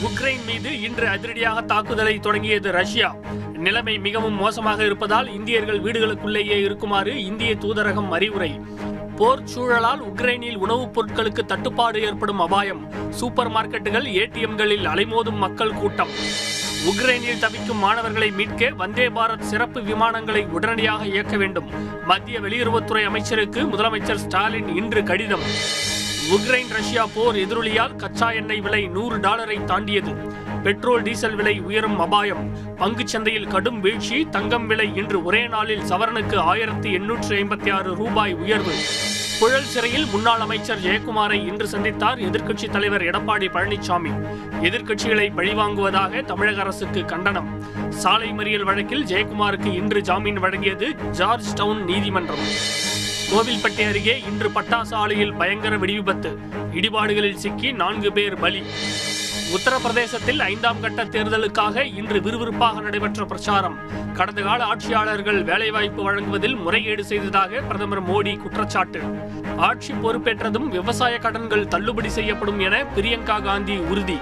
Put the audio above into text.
Ukraine மீது இன்று அதிரடியாக தாக்குதலை தொடங்கியது ரஷ்யா. நிலைமை மிகவும் மோசமாக இருப்பதால் இந்தியர்கள் வீடுகளுக்குள்ளேயே இருக்குமாறு இந்திய தூதரகம் அறிவுரை. போர் சூழலால் உக்ரைனில் உணவுப் பொருட்களுக்கு தட்டுப்பாடு ஏற்படும் அபாயம். சூப்பர் மார்க்கெட்டுகள் ஏடிஎம்களில் அலைமோதும் மக்கள் கூட்டம். உக்ரைனில் தவிக்கும் மாணவர்களை மீட்க வந்தே பாரத் சிறப்பு விமானங்களை உடனடியாக இயக்க வேண்டும். மத்திய வெளியுறவுத்துறை அமைச்சருக்கு முதலமைச்சர் ஸ்டாலின் இன்று கடிதம். உக்ரைன் ரஷ்யா போர் எதிரொலியால் கச்சா எண்ணெய் விலை நூறு டாலரை தாண்டியது. பெட்ரோல் டீசல் விலை உயரும் அபாயம். பங்குச் சந்தையில் கடும் வீழ்ச்சி தங்கம் விலை இன்று ஒரே நாளில் சவரனுக்கு ஆயிரத்தி எண்ணூற்று ஐம்பத்தி ஆறு ரூபாய் உயர்வு. புழல் சிறையில் முன்னாள் அமைச்சர் ஜெயக்குமாரை இன்று சந்தித்தார் எதிர்க்கட்சித் தலைவர் எடப்பாடி பழனிசாமி எதிர்க்கட்சிகளை பழிவாங்குவதாக தமிழக அரசுக்கு கண்டனம். சாலை மறியல் வழக்கில் ஜெயக்குமாருக்கு இன்று ஜாமீன் வழங்கியது ஜார்ஜ் டவுன் நீதிமன்றம். கோவில்பட்டி அருகே இன்று பட்டாசு ஆலையில் பயங்கர வெடிவிபத்து. இடிபாடுகளில் சிக்கி நான்கு பேர் பலி. உத்தரப்பிரதேசத்தில் ஐந்தாம் கட்ட தேர்தலுக்காக இன்று விறுவிறுப்பாக நடைபெற்ற பிரச்சாரம். கடந்த கால ஆட்சியாளர்கள் வேலைவாய்ப்பு வழங்குவதில் முறைகேடு செய்ததாக பிரதமர் மோடி குற்றச்சாட்டு. ஆட்சி பொறுப்பேற்றதும் விவசாய கடன்கள் தள்ளுபடி செய்யப்படும் என பிரியங்கா காந்தி உறுதி.